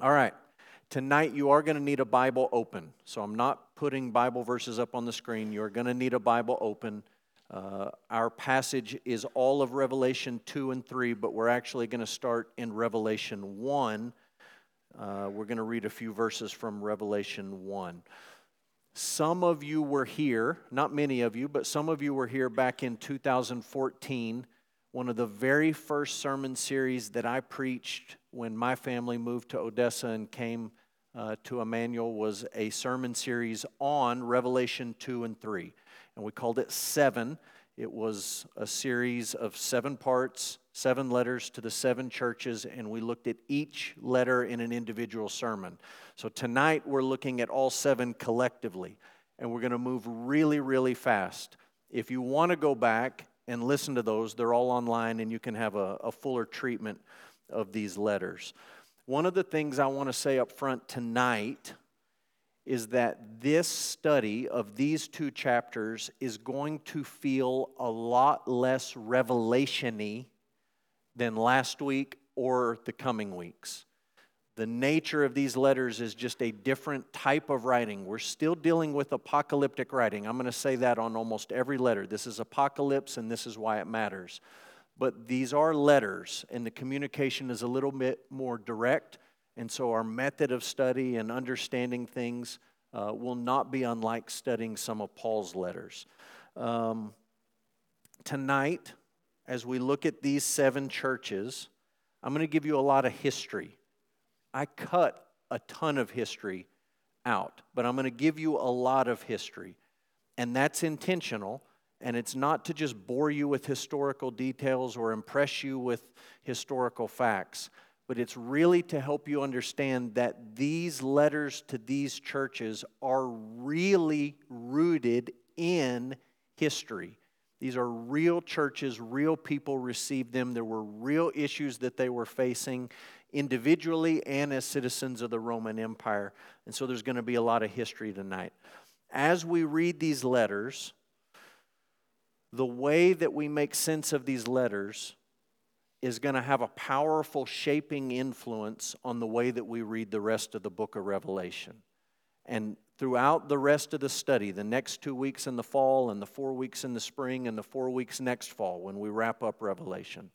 All right. Tonight, you are going to need a Bible open. So I'm not putting Bible verses up on the screen. You're going to need a Bible open. Uh, our passage is all of Revelation 2 and 3, but we're actually going to start in Revelation 1. Uh, we're going to read a few verses from Revelation 1. Some of you were here, not many of you, but some of you were here back in 2014 one of the very first sermon series that I preached when my family moved to Odessa and came uh, to Emmanuel was a sermon series on Revelation 2 and 3. And we called it Seven. It was a series of seven parts, seven letters to the seven churches, and we looked at each letter in an individual sermon. So tonight we're looking at all seven collectively, and we're going to move really, really fast. If you want to go back and listen to those. They're all online, and you can have a, a fuller treatment of these letters. One of the things I want to say up front tonight is that this study of these two chapters is going to feel a lot less revelationy than last week or the coming weeks. The nature of these letters is just a different type of writing. We're still dealing with apocalyptic writing. I'm going to say that on almost every letter. This is apocalypse, and this is why it matters. But these are letters, and the communication is a little bit more direct. And so our method of study and understanding things uh, will not be unlike studying some of Paul's letters. Um, tonight, as we look at these seven churches, I'm going to give you a lot of history. I cut a ton of history out, but I'm going to give you a lot of history. And that's intentional. And it's not to just bore you with historical details or impress you with historical facts, but it's really to help you understand that these letters to these churches are really rooted in history. These are real churches, real people received them. There were real issues that they were facing, individually and as citizens of the Roman Empire. And so there's going to be a lot of history tonight. As we read these letters, the way that we make sense of these letters is going to have a powerful shaping influence on the way that we read the rest of the book of Revelation. And throughout the rest of the study, the next two weeks in the fall, and the four weeks in the spring, and the four weeks next fall when we wrap up Revelation,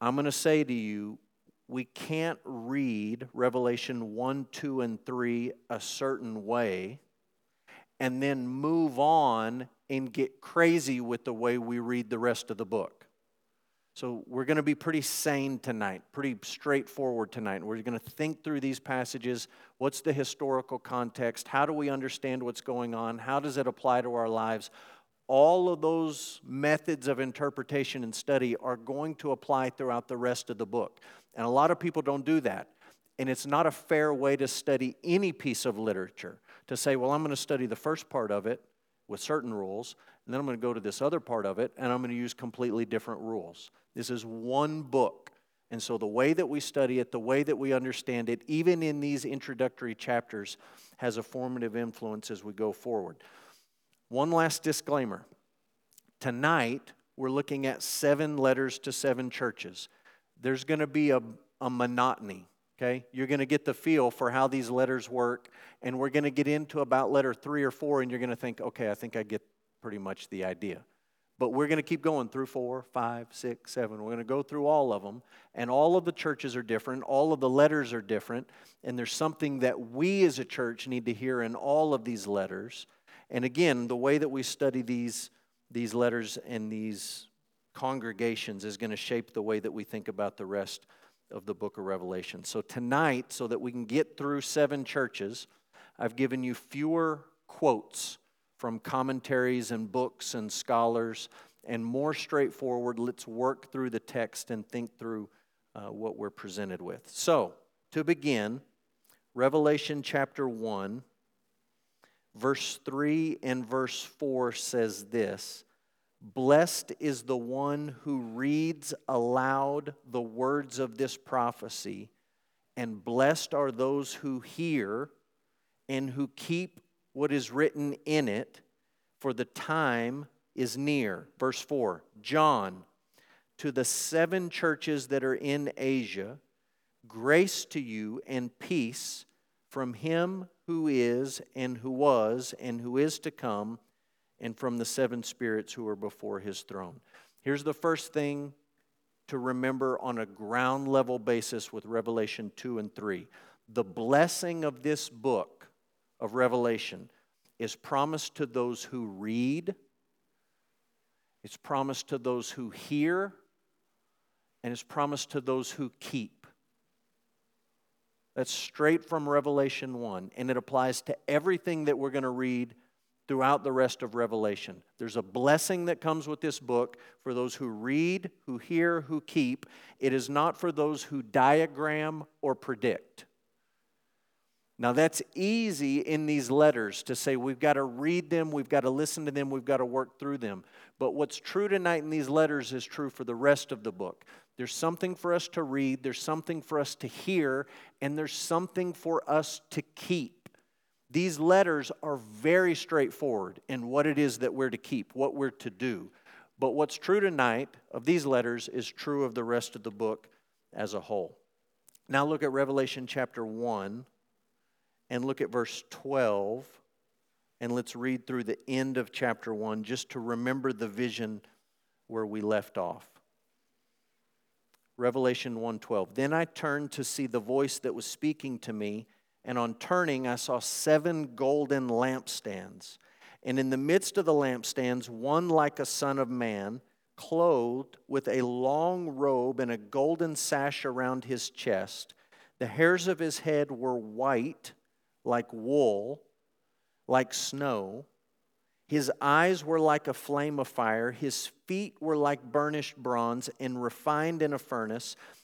I'm going to say to you, we can't read Revelation 1, 2, and 3 a certain way and then move on and get crazy with the way we read the rest of the book. So, we're going to be pretty sane tonight, pretty straightforward tonight. We're going to think through these passages. What's the historical context? How do we understand what's going on? How does it apply to our lives? All of those methods of interpretation and study are going to apply throughout the rest of the book. And a lot of people don't do that. And it's not a fair way to study any piece of literature to say, well, I'm going to study the first part of it with certain rules, and then I'm going to go to this other part of it, and I'm going to use completely different rules. This is one book. And so the way that we study it, the way that we understand it, even in these introductory chapters, has a formative influence as we go forward. One last disclaimer. Tonight, we're looking at seven letters to seven churches there's going to be a, a monotony, okay? You're going to get the feel for how these letters work, and we're going to get into about letter three or four, and you're going to think, okay, I think I get pretty much the idea. But we're going to keep going through four, five, six, seven. We're going to go through all of them. And all of the churches are different. All of the letters are different. And there's something that we as a church need to hear in all of these letters. And again, the way that we study these, these letters and these congregations is going to shape the way that we think about the rest of the book of Revelation. So, tonight, so that we can get through seven churches, I've given you fewer quotes from commentaries and books and scholars, and more straightforward, let's work through the text and think through uh, what we're presented with. So, to begin, Revelation chapter 1, verse 3 and verse 4 says this Blessed is the one who reads aloud the words of this prophecy, and blessed are those who hear and who keep what is written in it, for the time is near. Verse 4 John, to the seven churches that are in Asia, Grace to you and peace from him who is, and who was, and who is to come, and from the seven spirits who are before his throne. Here's the first thing to remember on a ground level basis with Revelation 2 and 3. The blessing of this book of Revelation is promised to those who read, it's promised to those who hear, and it's promised to those who keep. That's straight from Revelation 1, and it applies to everything that we're going to read throughout the rest of Revelation. There's a blessing that comes with this book for those who read, who hear, who keep. It is not for those who diagram or predict. Now, that's easy in these letters to say we've got to read them, we've got to listen to them, we've got to work through them. But what's true tonight in these letters is true for the rest of the book. There's something for us to read, there's something for us to hear, and there's something for us to keep. These letters are very straightforward in what it is that we're to keep, what we're to do. But what's true tonight of these letters is true of the rest of the book as a whole. Now look at Revelation chapter 1 and look at verse 12 and let's read through the end of chapter 1 just to remember the vision where we left off. Revelation 1:12. Then I turned to see the voice that was speaking to me, and on turning I saw seven golden lampstands. And in the midst of the lampstands one like a son of man, clothed with a long robe and a golden sash around his chest. The hairs of his head were white like wool, like snow. His eyes were like a flame of fire. His feet were like burnished bronze and refined in a furnace.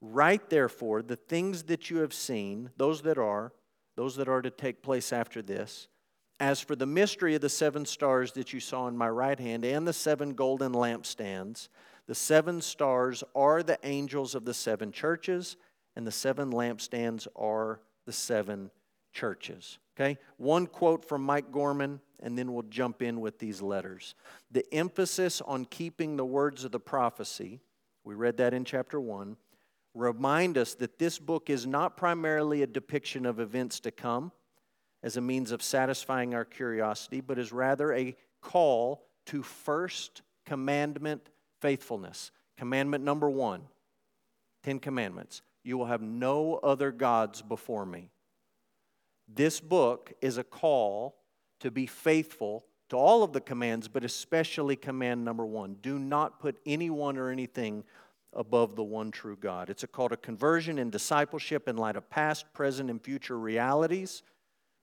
Write therefore the things that you have seen, those that are, those that are to take place after this. As for the mystery of the seven stars that you saw in my right hand and the seven golden lampstands, the seven stars are the angels of the seven churches, and the seven lampstands are the seven churches. Okay? One quote from Mike Gorman, and then we'll jump in with these letters. The emphasis on keeping the words of the prophecy, we read that in chapter 1, remind us that this book is not primarily a depiction of events to come as a means of satisfying our curiosity, but is rather a call to first commandment faithfulness. Commandment number one Ten Commandments. You will have no other gods before me. This book is a call to be faithful to all of the commands, but especially command number one do not put anyone or anything above the one true God. It's a call to conversion and discipleship in light of past, present, and future realities.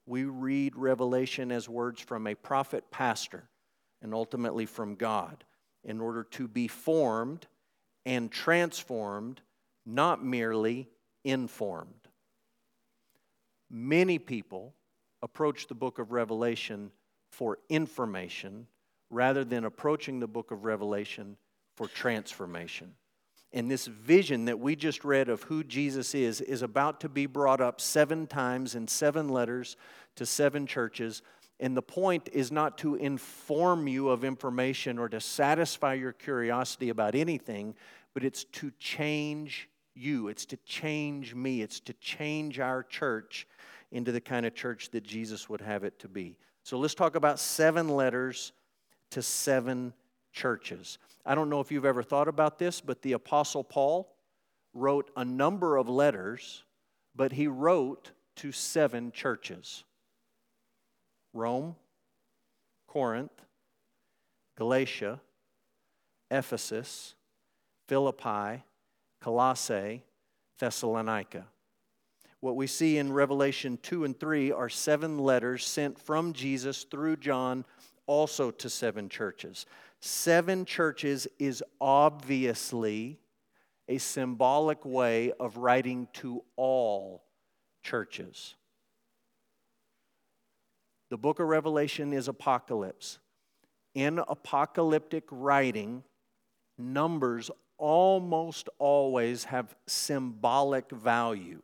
We read Revelation as words from a prophet pastor and ultimately from God in order to be formed and transformed, not merely informed. Many people approach the book of Revelation for information rather than approaching the book of Revelation for transformation. And this vision that we just read of who Jesus is is about to be brought up seven times in seven letters to seven churches. And the point is not to inform you of information or to satisfy your curiosity about anything, but it's to change you. It's to change me. It's to change our church into the kind of church that Jesus would have it to be. So let's talk about seven letters to seven churches. I don't know if you've ever thought about this, but the Apostle Paul wrote a number of letters, but he wrote to seven churches Rome, Corinth, Galatia, Ephesus, Philippi, Colossae, Thessalonica. What we see in Revelation 2 and 3 are seven letters sent from Jesus through John also to seven churches. Seven churches is obviously a symbolic way of writing to all churches. The book of Revelation is apocalypse. In apocalyptic writing, numbers almost always have symbolic value.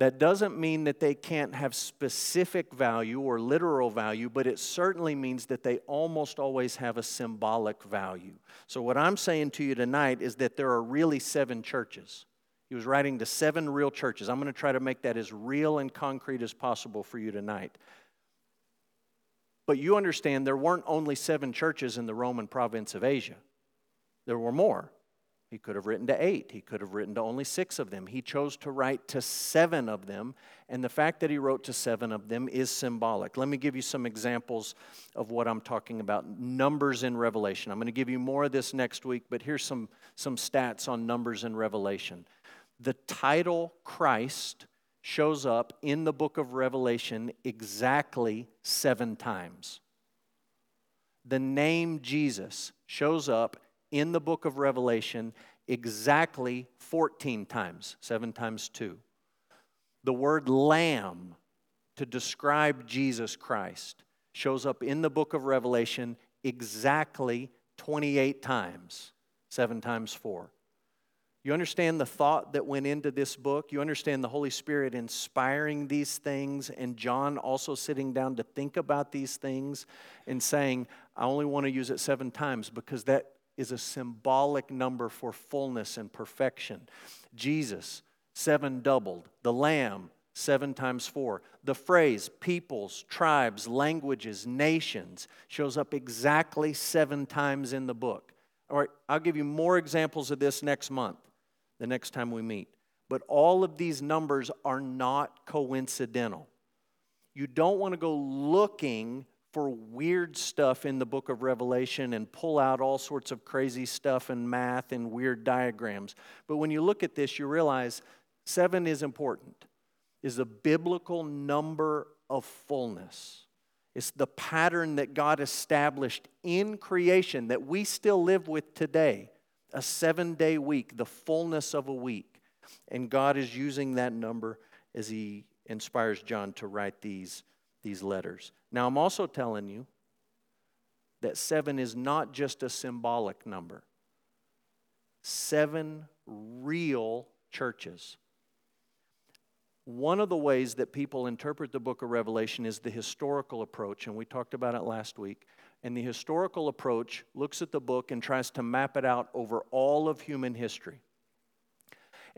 That doesn't mean that they can't have specific value or literal value, but it certainly means that they almost always have a symbolic value. So, what I'm saying to you tonight is that there are really seven churches. He was writing to seven real churches. I'm going to try to make that as real and concrete as possible for you tonight. But you understand there weren't only seven churches in the Roman province of Asia, there were more. He could have written to eight. He could have written to only six of them. He chose to write to seven of them, and the fact that he wrote to seven of them is symbolic. Let me give you some examples of what I'm talking about. Numbers in Revelation. I'm going to give you more of this next week, but here's some, some stats on numbers in Revelation. The title Christ shows up in the book of Revelation exactly seven times. The name Jesus shows up in the book of Revelation exactly 14 times, seven times two. The word lamb to describe Jesus Christ shows up in the book of Revelation exactly 28 times, seven times four. You understand the thought that went into this book? You understand the Holy Spirit inspiring these things, and John also sitting down to think about these things and saying, I only want to use it seven times because that is a symbolic number for fullness and perfection. Jesus, seven doubled. The Lamb, seven times four. The phrase peoples, tribes, languages, nations shows up exactly seven times in the book. All right, I'll give you more examples of this next month, the next time we meet. But all of these numbers are not coincidental. You don't want to go looking for weird stuff in the book of Revelation and pull out all sorts of crazy stuff and math and weird diagrams. But when you look at this, you realize seven is important, is a biblical number of fullness. It's the pattern that God established in creation that we still live with today a seven day week, the fullness of a week. And God is using that number as He inspires John to write these these letters. Now, I'm also telling you that seven is not just a symbolic number, seven real churches. One of the ways that people interpret the book of Revelation is the historical approach, and we talked about it last week. And the historical approach looks at the book and tries to map it out over all of human history.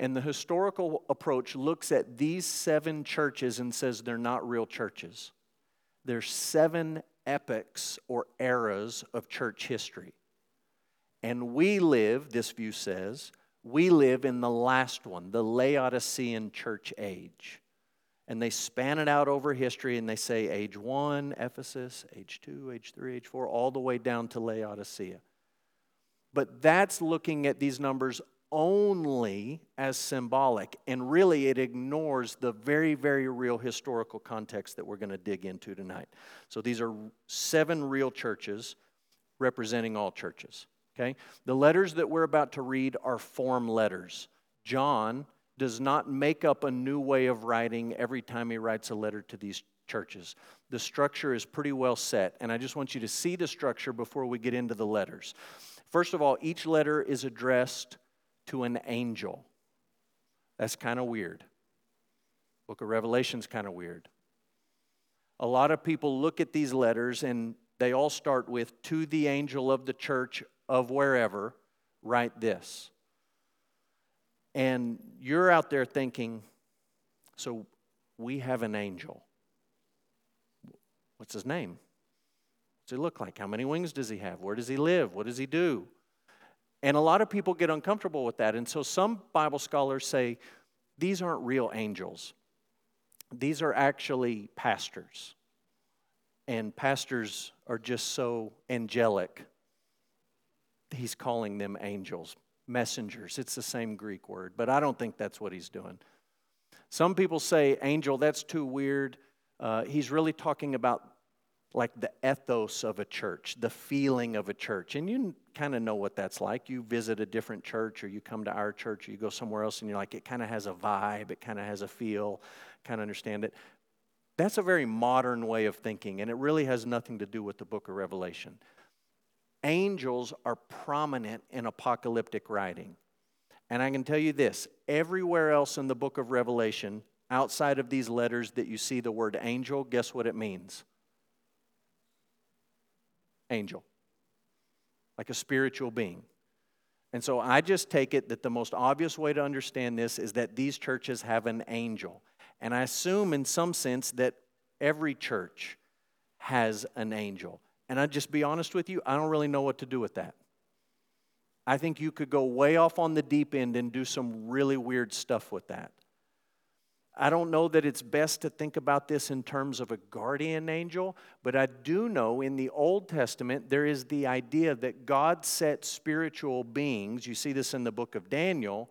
And the historical approach looks at these seven churches and says they're not real churches. There's seven epochs or eras of church history. And we live, this view says, we live in the last one, the Laodicean church age. And they span it out over history and they say age one, Ephesus, age two, age three, age four, all the way down to Laodicea. But that's looking at these numbers only as symbolic, and really it ignores the very, very real historical context that we're going to dig into tonight. So these are seven real churches representing all churches. Okay? The letters that we're about to read are form letters. John does not make up a new way of writing every time he writes a letter to these churches. The structure is pretty well set, and I just want you to see the structure before we get into the letters. First of all, each letter is addressed to an angel. That's kind of weird. Book of Revelation's kind of weird. A lot of people look at these letters and they all start with to the angel of the church of wherever, write this. And you're out there thinking, so we have an angel. What's his name? What's he look like? How many wings does he have? Where does he live? What does he do? And a lot of people get uncomfortable with that. And so some Bible scholars say these aren't real angels, these are actually pastors. And pastors are just so angelic. He's calling them angels, messengers. It's the same Greek word, but I don't think that's what he's doing. Some people say, angel, that's too weird. Uh, he's really talking about like the ethos of a church, the feeling of a church. And you kind of know what that's like. You visit a different church or you come to our church or you go somewhere else and you're like, it kind of has a vibe, it kind of has a feel, kind of understand it. That's a very modern way of thinking, and it really has nothing to do with the book of Revelation. Angels are prominent in apocalyptic writing. And I can tell you this everywhere else in the book of Revelation, outside of these letters that you see the word angel, guess what it means? Angel, like a spiritual being. And so I just take it that the most obvious way to understand this is that these churches have an angel. And I assume, in some sense, that every church has an angel. And I'll just be honest with you, I don't really know what to do with that. I think you could go way off on the deep end and do some really weird stuff with that. I don't know that it's best to think about this in terms of a guardian angel, but I do know in the Old Testament there is the idea that God set spiritual beings, you see this in the book of Daniel,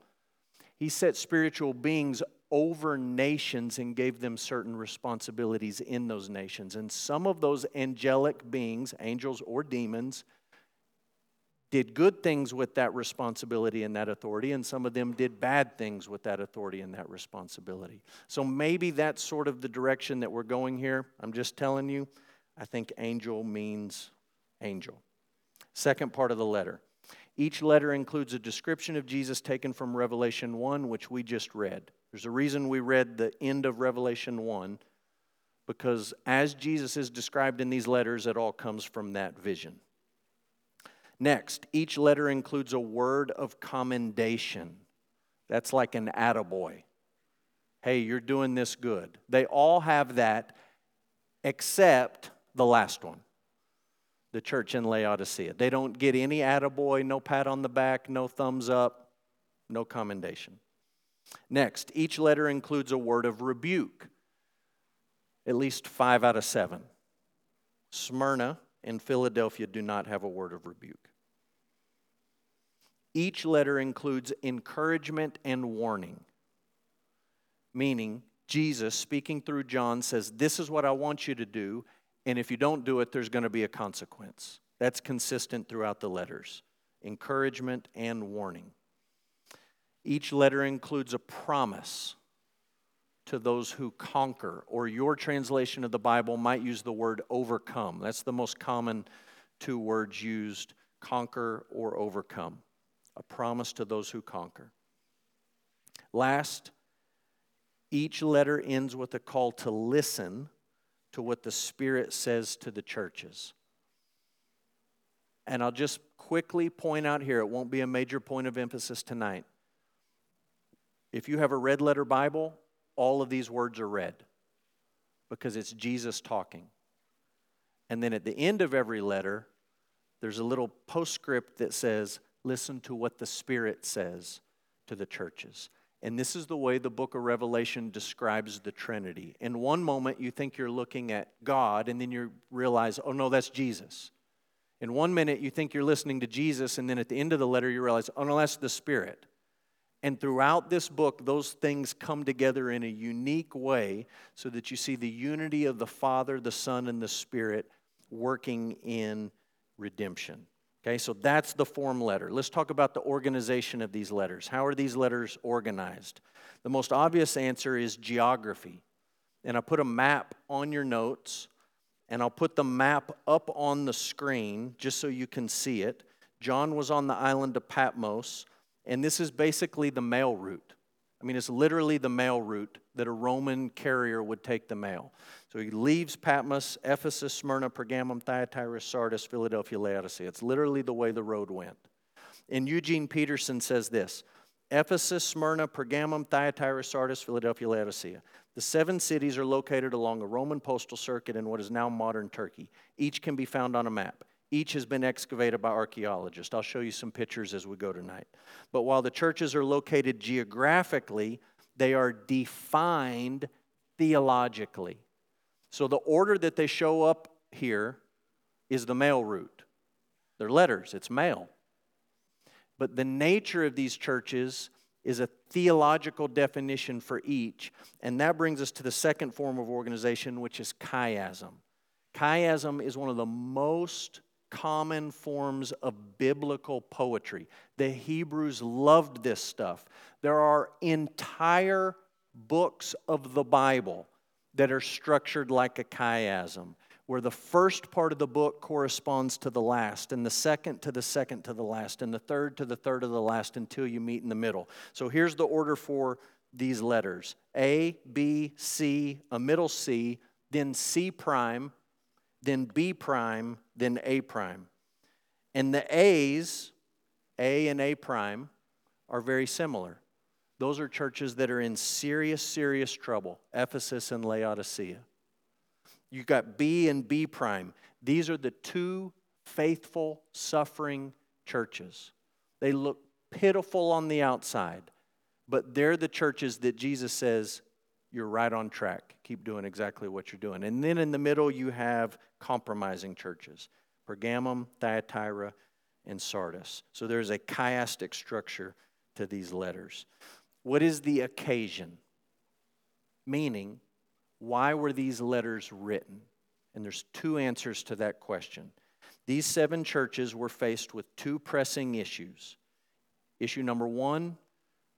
He set spiritual beings over nations and gave them certain responsibilities in those nations. And some of those angelic beings, angels or demons, did good things with that responsibility and that authority, and some of them did bad things with that authority and that responsibility. So maybe that's sort of the direction that we're going here. I'm just telling you, I think angel means angel. Second part of the letter. Each letter includes a description of Jesus taken from Revelation 1, which we just read. There's a reason we read the end of Revelation 1, because as Jesus is described in these letters, it all comes from that vision. Next, each letter includes a word of commendation. That's like an attaboy. Hey, you're doing this good. They all have that except the last one the church in Laodicea. They don't get any attaboy, no pat on the back, no thumbs up, no commendation. Next, each letter includes a word of rebuke, at least five out of seven. Smyrna and Philadelphia do not have a word of rebuke. Each letter includes encouragement and warning, meaning Jesus, speaking through John, says, This is what I want you to do, and if you don't do it, there's going to be a consequence. That's consistent throughout the letters encouragement and warning. Each letter includes a promise to those who conquer, or your translation of the Bible might use the word overcome. That's the most common two words used conquer or overcome. A promise to those who conquer. Last, each letter ends with a call to listen to what the Spirit says to the churches. And I'll just quickly point out here, it won't be a major point of emphasis tonight. If you have a red letter Bible, all of these words are red because it's Jesus talking. And then at the end of every letter, there's a little postscript that says, Listen to what the Spirit says to the churches. And this is the way the book of Revelation describes the Trinity. In one moment, you think you're looking at God, and then you realize, oh no, that's Jesus. In one minute, you think you're listening to Jesus, and then at the end of the letter, you realize, oh no, that's the Spirit. And throughout this book, those things come together in a unique way so that you see the unity of the Father, the Son, and the Spirit working in redemption. Okay, so that's the form letter. Let's talk about the organization of these letters. How are these letters organized? The most obvious answer is geography. And I put a map on your notes, and I'll put the map up on the screen just so you can see it. John was on the island of Patmos. And this is basically the mail route. I mean, it's literally the mail route that a Roman carrier would take the mail. So he leaves Patmos, Ephesus, Smyrna, Pergamum, Thyatira, Sardis, Philadelphia, Laodicea. It's literally the way the road went. And Eugene Peterson says this Ephesus, Smyrna, Pergamum, Thyatira, Sardis, Philadelphia, Laodicea. The seven cities are located along a Roman postal circuit in what is now modern Turkey. Each can be found on a map. Each has been excavated by archaeologists. I'll show you some pictures as we go tonight. But while the churches are located geographically, they are defined theologically. So the order that they show up here is the mail route. They're letters, it's mail. But the nature of these churches is a theological definition for each. And that brings us to the second form of organization, which is chiasm. Chiasm is one of the most common forms of biblical poetry. The Hebrews loved this stuff. There are entire books of the Bible that are structured like a chiasm, where the first part of the book corresponds to the last, and the second to the second to the last, and the third to the third of the last until you meet in the middle. So here's the order for these letters A, B, C, a middle C, then C prime, then B prime, then A prime. And the A's, A and A prime, are very similar. Those are churches that are in serious, serious trouble Ephesus and Laodicea. You've got B and B prime. These are the two faithful, suffering churches. They look pitiful on the outside, but they're the churches that Jesus says, You're right on track. Keep doing exactly what you're doing. And then in the middle, you have compromising churches Pergamum, Thyatira, and Sardis. So there's a chiastic structure to these letters. What is the occasion? Meaning, why were these letters written? And there's two answers to that question. These seven churches were faced with two pressing issues. Issue number one,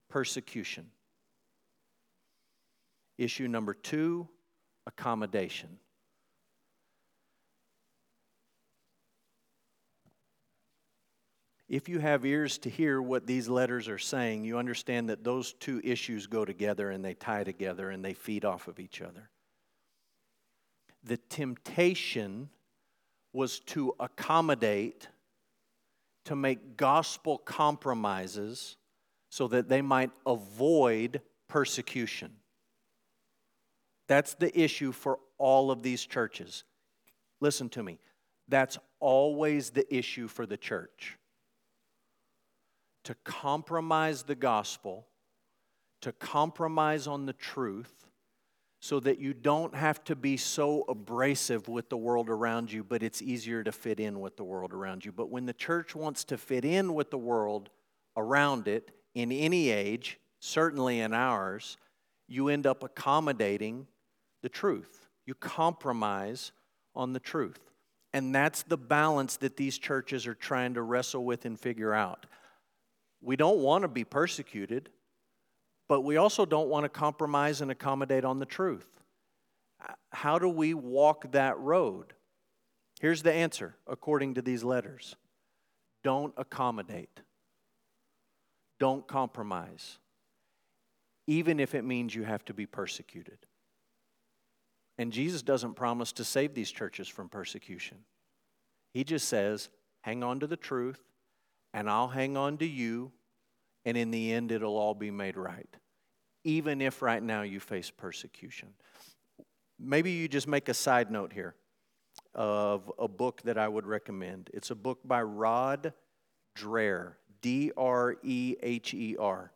persecution. Issue number two, accommodation. If you have ears to hear what these letters are saying, you understand that those two issues go together and they tie together and they feed off of each other. The temptation was to accommodate, to make gospel compromises so that they might avoid persecution. That's the issue for all of these churches. Listen to me. That's always the issue for the church to compromise the gospel, to compromise on the truth, so that you don't have to be so abrasive with the world around you, but it's easier to fit in with the world around you. But when the church wants to fit in with the world around it in any age, certainly in ours, you end up accommodating the truth. You compromise on the truth. And that's the balance that these churches are trying to wrestle with and figure out. We don't want to be persecuted, but we also don't want to compromise and accommodate on the truth. How do we walk that road? Here's the answer according to these letters don't accommodate, don't compromise, even if it means you have to be persecuted. And Jesus doesn't promise to save these churches from persecution. He just says, hang on to the truth, and I'll hang on to you, and in the end, it'll all be made right, even if right now you face persecution. Maybe you just make a side note here of a book that I would recommend. It's a book by Rod Dreher, D R E H E R.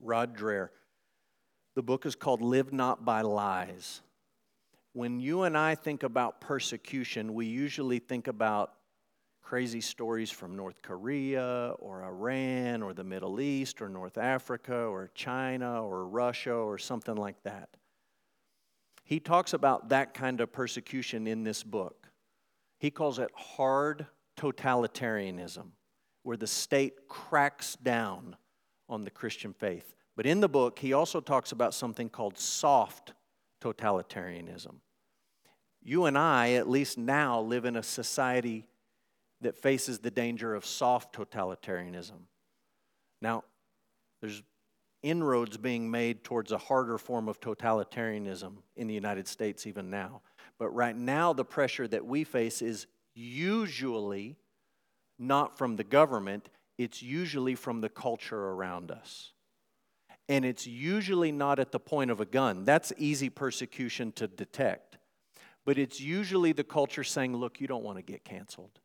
Rod Dreher. The book is called Live Not by Lies. When you and I think about persecution, we usually think about crazy stories from North Korea or Iran or the Middle East or North Africa or China or Russia or something like that. He talks about that kind of persecution in this book. He calls it hard totalitarianism, where the state cracks down on the Christian faith. But in the book, he also talks about something called soft totalitarianism. You and I, at least now, live in a society that faces the danger of soft totalitarianism. Now, there's inroads being made towards a harder form of totalitarianism in the United States even now. But right now, the pressure that we face is usually not from the government, it's usually from the culture around us. And it's usually not at the point of a gun. That's easy persecution to detect. But it's usually the culture saying, look, you don't want to get canceled.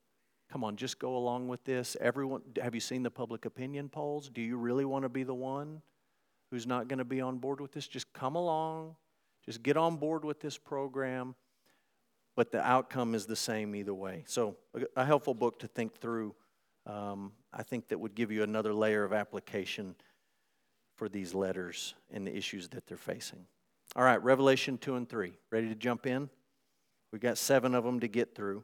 Come on, just go along with this. Everyone, have you seen the public opinion polls? Do you really want to be the one who's not going to be on board with this? Just come along, just get on board with this program. But the outcome is the same either way. So, a, helpful book to think through. Um, I think that would give you another layer of application for these letters and the issues that they're facing. All right, Revelation 2 and 3. Ready to jump in? We've got seven of them to get through.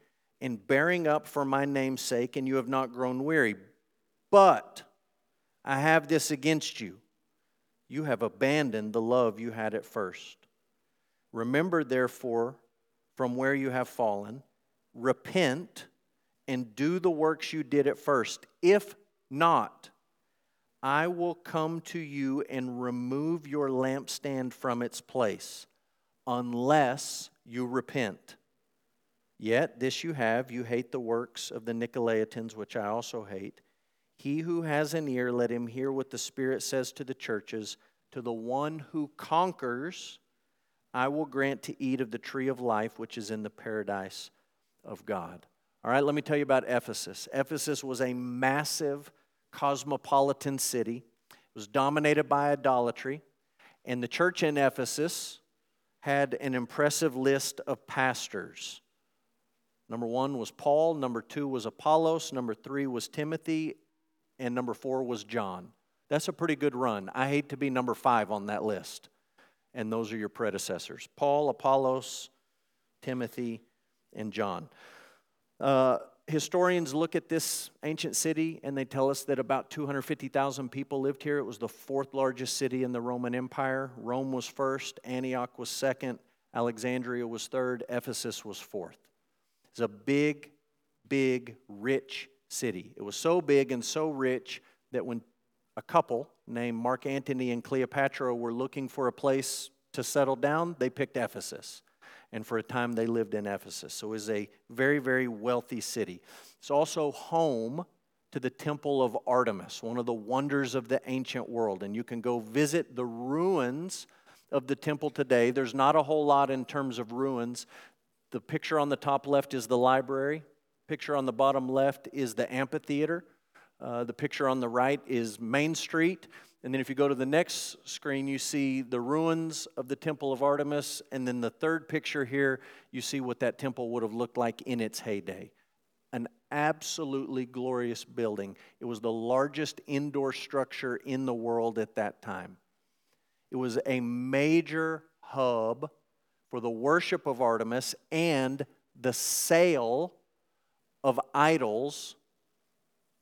and bearing up for my name's sake, and you have not grown weary. But I have this against you. You have abandoned the love you had at first. Remember, therefore, from where you have fallen, repent and do the works you did at first. If not, I will come to you and remove your lampstand from its place, unless you repent. Yet this you have you hate the works of the Nicolaitans, which I also hate. He who has an ear, let him hear what the Spirit says to the churches. To the one who conquers, I will grant to eat of the tree of life, which is in the paradise of God. All right, let me tell you about Ephesus. Ephesus was a massive cosmopolitan city, it was dominated by idolatry, and the church in Ephesus had an impressive list of pastors. Number one was Paul, number two was Apollos, number three was Timothy, and number four was John. That's a pretty good run. I hate to be number five on that list. And those are your predecessors Paul, Apollos, Timothy, and John. Uh, historians look at this ancient city and they tell us that about 250,000 people lived here. It was the fourth largest city in the Roman Empire. Rome was first, Antioch was second, Alexandria was third, Ephesus was fourth. It's a big, big, rich city. It was so big and so rich that when a couple named Mark Antony and Cleopatra were looking for a place to settle down, they picked Ephesus. And for a time, they lived in Ephesus. So it was a very, very wealthy city. It's also home to the Temple of Artemis, one of the wonders of the ancient world. And you can go visit the ruins of the temple today. There's not a whole lot in terms of ruins. The picture on the top left is the library picture on the bottom left is the amphitheater. Uh, the picture on the right is Main Street. And then if you go to the next screen, you see the ruins of the Temple of Artemis. And then the third picture here, you see what that temple would have looked like in its heyday. An absolutely glorious building. It was the largest indoor structure in the world at that time. It was a major hub for the worship of Artemis and the sale of idols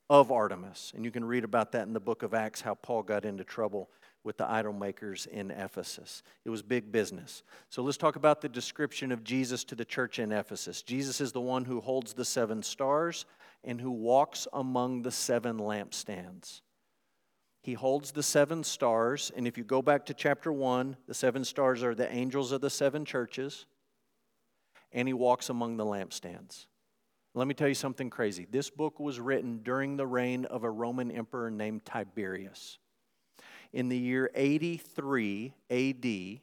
of Artemis. And you can read about that in the book of Acts, how Paul got into trouble with the idol makers in Ephesus. It was big business. So let's talk about the description of Jesus to the church in Ephesus. Jesus is the one who holds the seven stars and who walks among the seven lampstands. He holds the seven stars, and if you go back to chapter 1, the seven stars are the angels of the seven churches, and he walks among the lampstands. Let me tell you something crazy. This book was written during the reign of a Roman emperor named Tiberius. In the year 83 AD,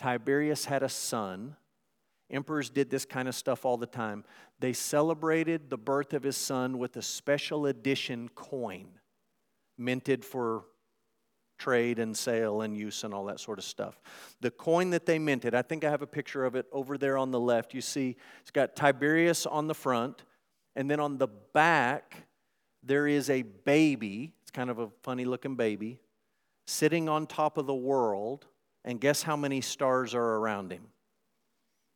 Tiberius had a son. Emperors did this kind of stuff all the time. They celebrated the birth of his son with a special edition coin minted for trade and sale and use and all that sort of stuff. The coin that they minted, I think I have a picture of it over there on the left. You see, it's got Tiberius on the front, and then on the back, there is a baby. It's kind of a funny looking baby sitting on top of the world. And guess how many stars are around him?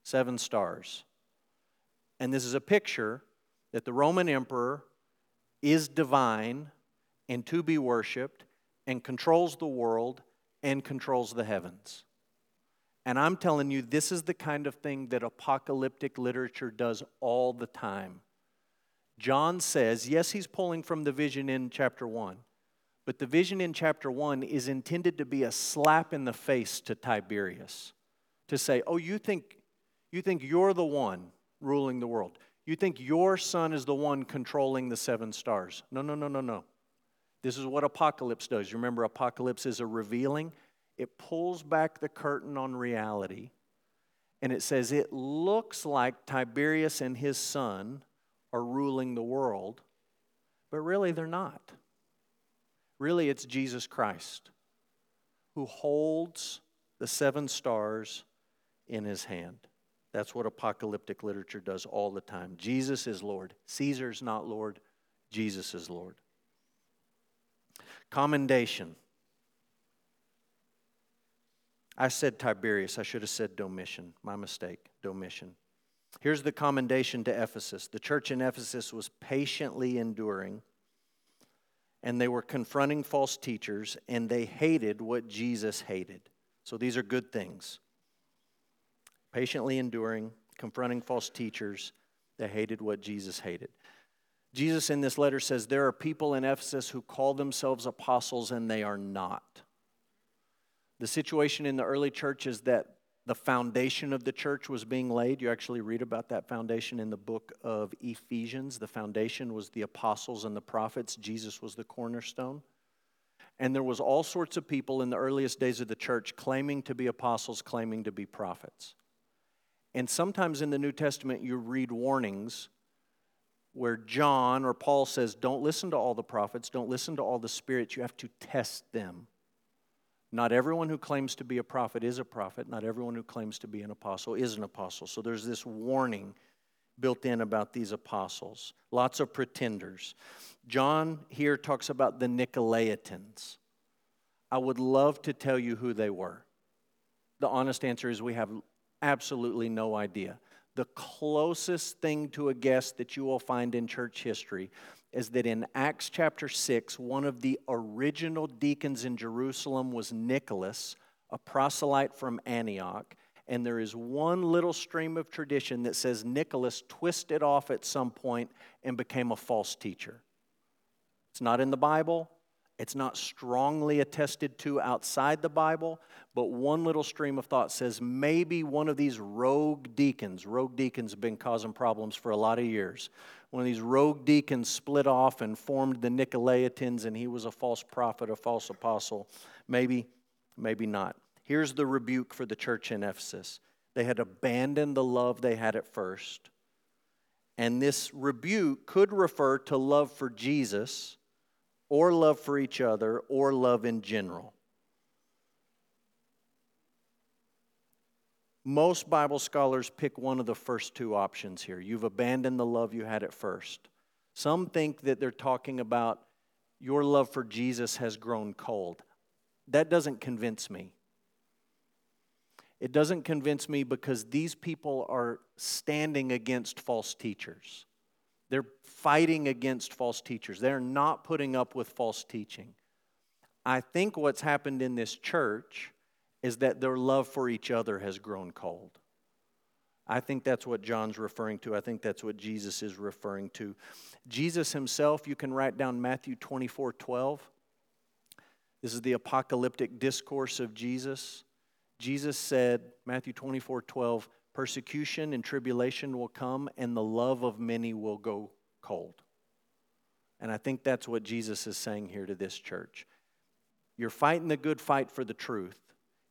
Seven stars. And this is a picture that the Roman emperor is divine and to be worshiped and controls the world and controls the heavens. And I'm telling you, this is the kind of thing that apocalyptic literature does all the time. John says, yes, he's pulling from the vision in chapter 1, but the vision in chapter 1 is intended to be a slap in the face to Tiberius to say, oh, you think, you think you're the one ruling the world. You think your son is the one controlling the seven stars. No, no, no, no, no. This is what Apocalypse does. You remember, Apocalypse is a revealing, it pulls back the curtain on reality, and it says it looks like Tiberius and his son are ruling the world, but really they're not. Really, it's Jesus Christ who holds the seven stars in his hand. That's what apocalyptic literature does all the time. Jesus is Lord. Caesar's not Lord. Jesus is Lord. Commendation. I said Tiberius. I should have said Domitian. My mistake. Domitian. Here's the commendation to Ephesus. The church in Ephesus was patiently enduring, and they were confronting false teachers, and they hated what Jesus hated. So these are good things. Patiently enduring, confronting false teachers, they hated what Jesus hated. Jesus in this letter says there are people in Ephesus who call themselves apostles and they are not. The situation in the early church is that the foundation of the church was being laid. You actually read about that foundation in the book of Ephesians. The foundation was the apostles and the prophets, Jesus was the cornerstone. And there was all sorts of people in the earliest days of the church claiming to be apostles, claiming to be prophets. And sometimes in the New Testament you read warnings where John or Paul says, Don't listen to all the prophets, don't listen to all the spirits, you have to test them. Not everyone who claims to be a prophet is a prophet. Not everyone who claims to be an apostle is an apostle. So there's this warning built in about these apostles. Lots of pretenders. John here talks about the Nicolaitans. I would love to tell you who they were. The honest answer is we have absolutely no idea. The closest thing to a guess that you will find in church history is that in Acts chapter 6, one of the original deacons in Jerusalem was Nicholas, a proselyte from Antioch. And there is one little stream of tradition that says Nicholas twisted off at some point and became a false teacher. It's not in the Bible, it's not strongly attested to outside the Bible, but one little stream of thought says maybe one of these rogue deacons, rogue deacons have been causing problems for a lot of years. One of these rogue deacons split off and formed the Nicolaitans, and he was a false prophet, a false apostle. Maybe, maybe not. Here's the rebuke for the church in Ephesus they had abandoned the love they had at first. And this rebuke could refer to love for Jesus or love for each other or love in general. Most Bible scholars pick one of the first two options here. You've abandoned the love you had at first. Some think that they're talking about your love for Jesus has grown cold. That doesn't convince me. It doesn't convince me because these people are standing against false teachers. They're fighting against false teachers. They're not putting up with false teaching. I think what's happened in this church is that their love for each other has grown cold. I think that's what John's referring to. I think that's what Jesus is referring to. Jesus himself, you can write down Matthew 24 12. This is the apocalyptic discourse of Jesus. Jesus said, Matthew 24 12, Persecution and tribulation will come, and the love of many will go cold. And I think that's what Jesus is saying here to this church. You're fighting the good fight for the truth,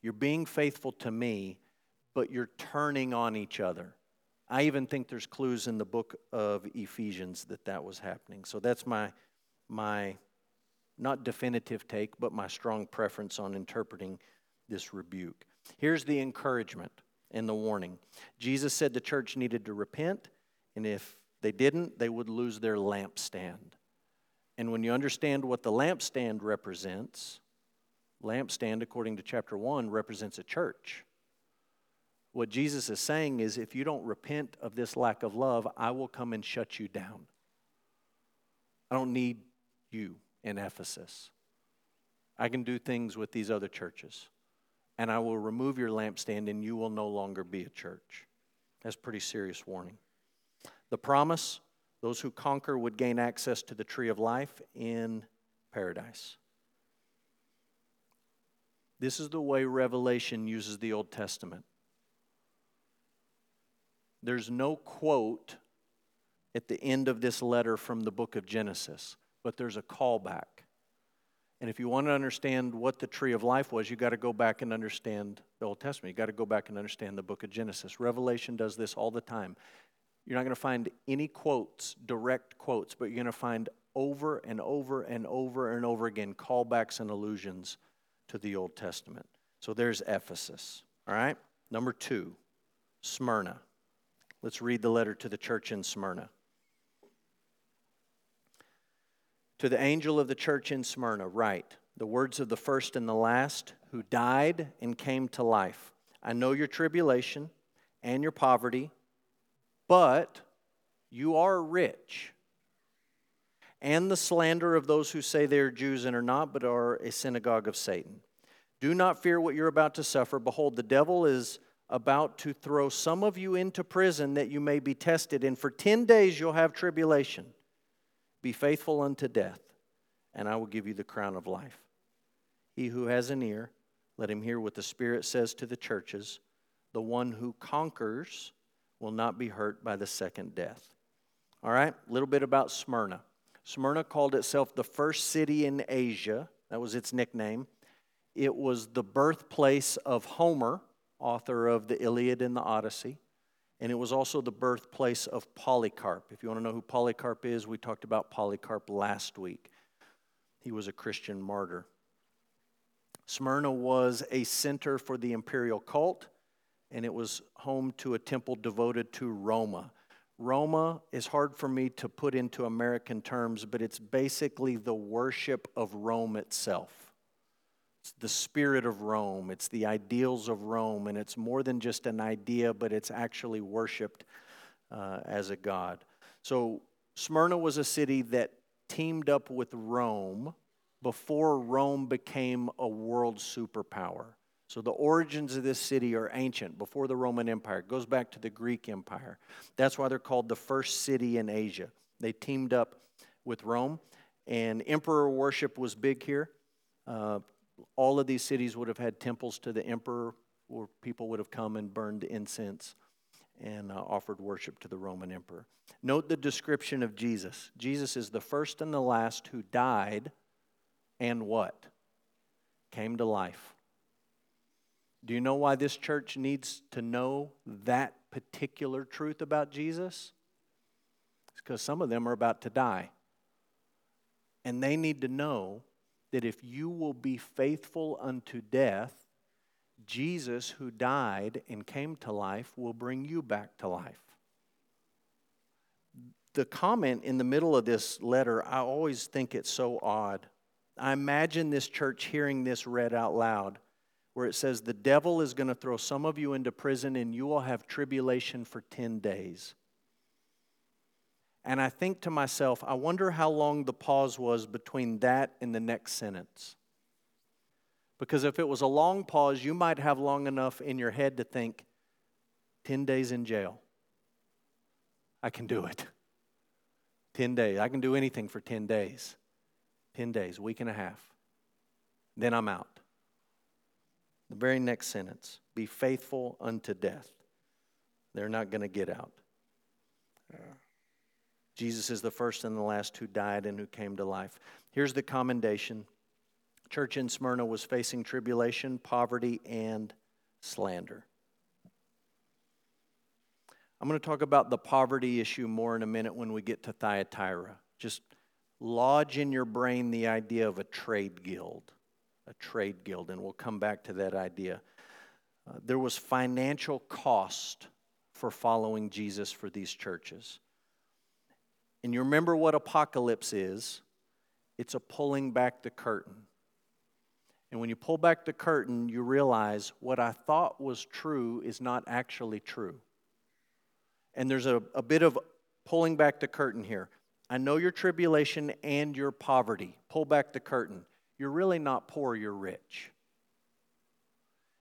you're being faithful to me, but you're turning on each other. I even think there's clues in the book of Ephesians that that was happening. So that's my, my not definitive take, but my strong preference on interpreting this rebuke. Here's the encouragement and the warning. Jesus said the church needed to repent, and if they didn't, they would lose their lampstand. And when you understand what the lampstand represents, lampstand, according to chapter 1, represents a church. What Jesus is saying is if you don't repent of this lack of love, I will come and shut you down. I don't need you in Ephesus. I can do things with these other churches and I will remove your lampstand, and you will no longer be a church. That's pretty serious warning. The promise those who conquer would gain access to the tree of life in paradise. This is the way Revelation uses the Old Testament. There's no quote at the end of this letter from the book of Genesis, but there's a callback. And if you want to understand what the tree of life was, you've got to go back and understand the Old Testament. You've got to go back and understand the book of Genesis. Revelation does this all the time. You're not going to find any quotes, direct quotes, but you're going to find over and over and over and over again callbacks and allusions to the Old Testament. So there's Ephesus. All right? Number two, Smyrna. Let's read the letter to the church in Smyrna. To the angel of the church in Smyrna, write the words of the first and the last who died and came to life. I know your tribulation and your poverty, but you are rich. And the slander of those who say they are Jews and are not, but are a synagogue of Satan. Do not fear what you're about to suffer. Behold, the devil is about to throw some of you into prison that you may be tested, and for 10 days you'll have tribulation. Be faithful unto death, and I will give you the crown of life. He who has an ear, let him hear what the Spirit says to the churches. The one who conquers will not be hurt by the second death. All right, a little bit about Smyrna. Smyrna called itself the first city in Asia, that was its nickname. It was the birthplace of Homer, author of the Iliad and the Odyssey. And it was also the birthplace of Polycarp. If you want to know who Polycarp is, we talked about Polycarp last week. He was a Christian martyr. Smyrna was a center for the imperial cult, and it was home to a temple devoted to Roma. Roma is hard for me to put into American terms, but it's basically the worship of Rome itself. It's the spirit of Rome, it's the ideals of Rome, and it's more than just an idea, but it's actually worshiped uh, as a god. So, Smyrna was a city that teamed up with Rome before Rome became a world superpower. So the origins of this city are ancient, before the Roman Empire. It goes back to the Greek Empire. That's why they're called the first city in Asia. They teamed up with Rome, and emperor worship was big here. Uh, all of these cities would have had temples to the emperor where people would have come and burned incense and uh, offered worship to the Roman emperor. Note the description of Jesus. Jesus is the first and the last who died and what? Came to life. Do you know why this church needs to know that particular truth about Jesus? It's because some of them are about to die. And they need to know that if you will be faithful unto death, Jesus, who died and came to life, will bring you back to life. The comment in the middle of this letter, I always think it's so odd. I imagine this church hearing this read out loud, where it says, The devil is going to throw some of you into prison and you will have tribulation for 10 days. And I think to myself, I wonder how long the pause was between that and the next sentence. Because if it was a long pause, you might have long enough in your head to think 10 days in jail. I can do it. 10 days. I can do anything for 10 days. 10 days, week and a half. Then I'm out. The very next sentence be faithful unto death. They're not going to get out. Jesus is the first and the last who died and who came to life. Here's the commendation Church in Smyrna was facing tribulation, poverty, and slander. I'm going to talk about the poverty issue more in a minute when we get to Thyatira. Just lodge in your brain the idea of a trade guild, a trade guild, and we'll come back to that idea. Uh, there was financial cost for following Jesus for these churches. And you remember what apocalypse is it's a pulling back the curtain. And when you pull back the curtain, you realize what I thought was true is not actually true. And there's a, a bit of pulling back the curtain here. I know your tribulation and your poverty. Pull back the curtain. You're really not poor, you're rich.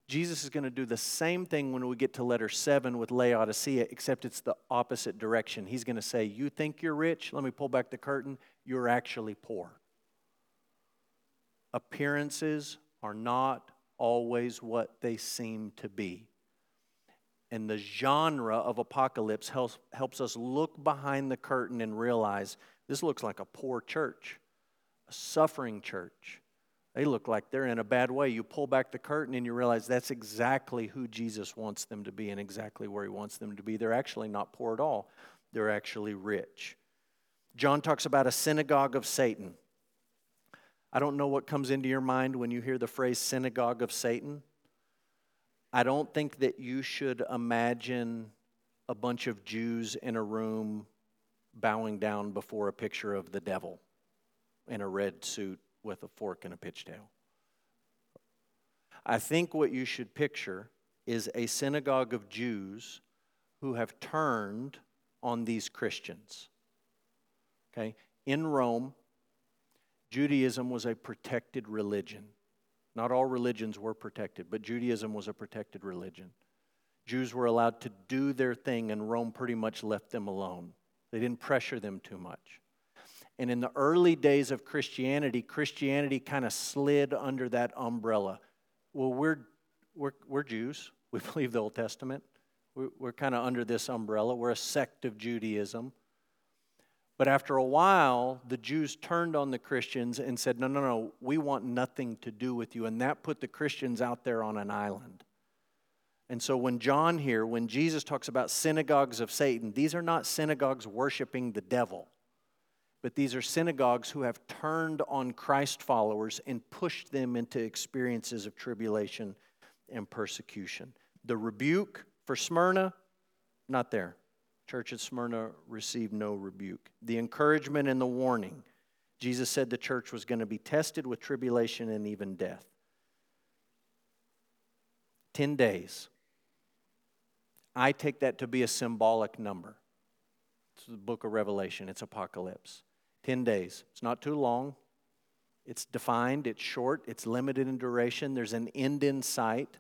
Jesus is going to do the same thing when we get to letter 7 with Laodicea, except it's the opposite direction. He's going to say, You think you're rich? Let me pull back the curtain. You're actually poor. Appearances are not always what they seem to be. And the genre of apocalypse helps, helps us look behind the curtain and realize this looks like a poor church, a suffering church they look like they're in a bad way. You pull back the curtain and you realize that's exactly who Jesus wants them to be and exactly where he wants them to be. They're actually not poor at all, they're actually rich. John talks about a synagogue of Satan. I don't know what comes into your mind when you hear the phrase synagogue of Satan. I don't think that you should imagine a bunch of Jews in a room bowing down before a picture of the devil in a red suit with a fork and a pitchtail. I think what you should picture is a synagogue of Jews who have turned on these Christians. Okay? In Rome, Judaism was a protected religion. Not all religions were protected, but Judaism was a protected religion. Jews were allowed to do their thing, and Rome pretty much left them alone. They didn't pressure them too much. And in the early days of Christianity, Christianity kind of slid under that umbrella. Well, we're, we're, we're Jews. We believe the Old Testament. We're, we're kind of under this umbrella. We're a sect of Judaism. But after a while, the Jews turned on the Christians and said, No, no, no, we want nothing to do with you. And that put the Christians out there on an island. And so when John here, when Jesus talks about synagogues of Satan, these are not synagogues worshiping the devil, but these are synagogues who have turned on Christ followers and pushed them into experiences of tribulation and persecution. The rebuke for Smyrna, not there. Church at Smyrna received no rebuke. The encouragement and the warning. Jesus said the church was going to be tested with tribulation and even death. 10 days. I take that to be a symbolic number. It's the book of Revelation, it's apocalypse. 10 days. It's not too long. It's defined, it's short, it's limited in duration. There's an end in sight.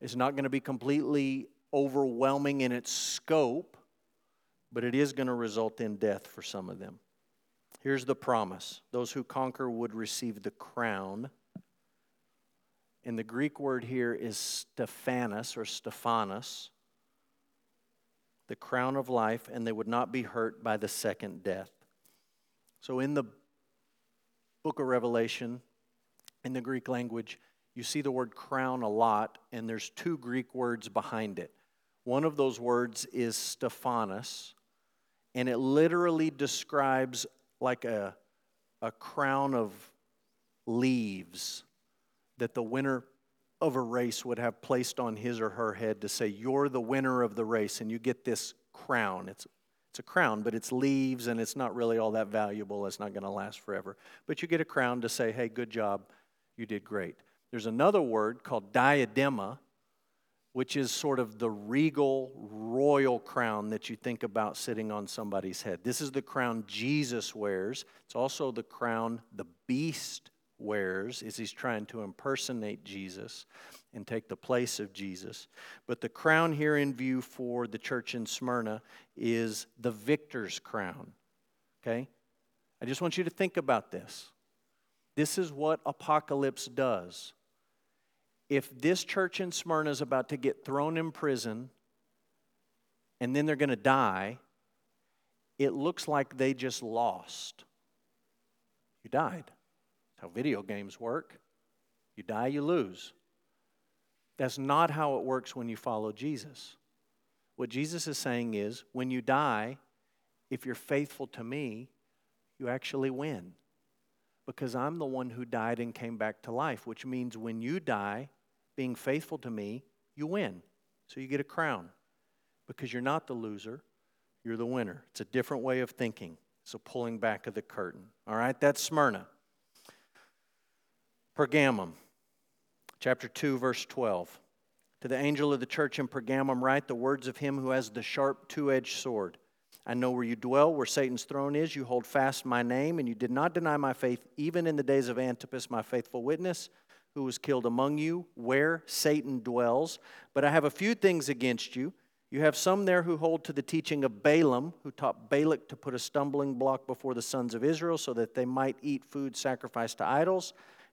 It's not going to be completely overwhelming in its scope, but it is going to result in death for some of them. Here's the promise those who conquer would receive the crown. And the Greek word here is Stephanos or Stephanos, the crown of life, and they would not be hurt by the second death. So in the book of Revelation, in the Greek language, you see the word crown a lot, and there's two Greek words behind it. One of those words is Stephanos, and it literally describes like a, a crown of leaves that the winner of a race would have placed on his or her head to say, You're the winner of the race, and you get this crown. It's, it's a crown, but it's leaves, and it's not really all that valuable. It's not going to last forever. But you get a crown to say, Hey, good job. You did great. There's another word called diadema, which is sort of the regal royal crown that you think about sitting on somebody's head. This is the crown Jesus wears. It's also the crown the beast wears is he's trying to impersonate Jesus and take the place of Jesus. But the crown here in view for the church in Smyrna is the victor's crown. Okay? I just want you to think about this. This is what apocalypse does if this church in Smyrna is about to get thrown in prison and then they're going to die, it looks like they just lost. You died. How video games work. You die, you lose. That's not how it works when you follow Jesus. What Jesus is saying is when you die, if you're faithful to me, you actually win. Because I'm the one who died and came back to life, which means when you die, being faithful to me, you win. So you get a crown because you're not the loser, you're the winner. It's a different way of thinking. So pulling back of the curtain. All right, that's Smyrna. Pergamum, chapter 2, verse 12. To the angel of the church in Pergamum, write the words of him who has the sharp two edged sword. I know where you dwell, where Satan's throne is. You hold fast my name, and you did not deny my faith, even in the days of Antipas, my faithful witness who was killed among you, where Satan dwells. But I have a few things against you. You have some there who hold to the teaching of Balaam, who taught Balak to put a stumbling block before the sons of Israel so that they might eat food sacrificed to idols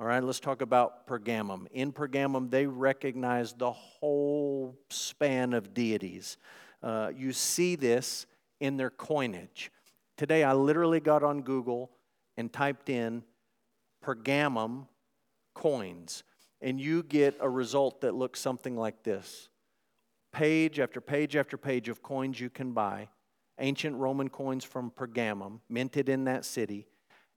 All right, let's talk about Pergamum. In Pergamum, they recognize the whole span of deities. Uh, you see this in their coinage. Today, I literally got on Google and typed in Pergamum coins, and you get a result that looks something like this page after page after page of coins you can buy, ancient Roman coins from Pergamum, minted in that city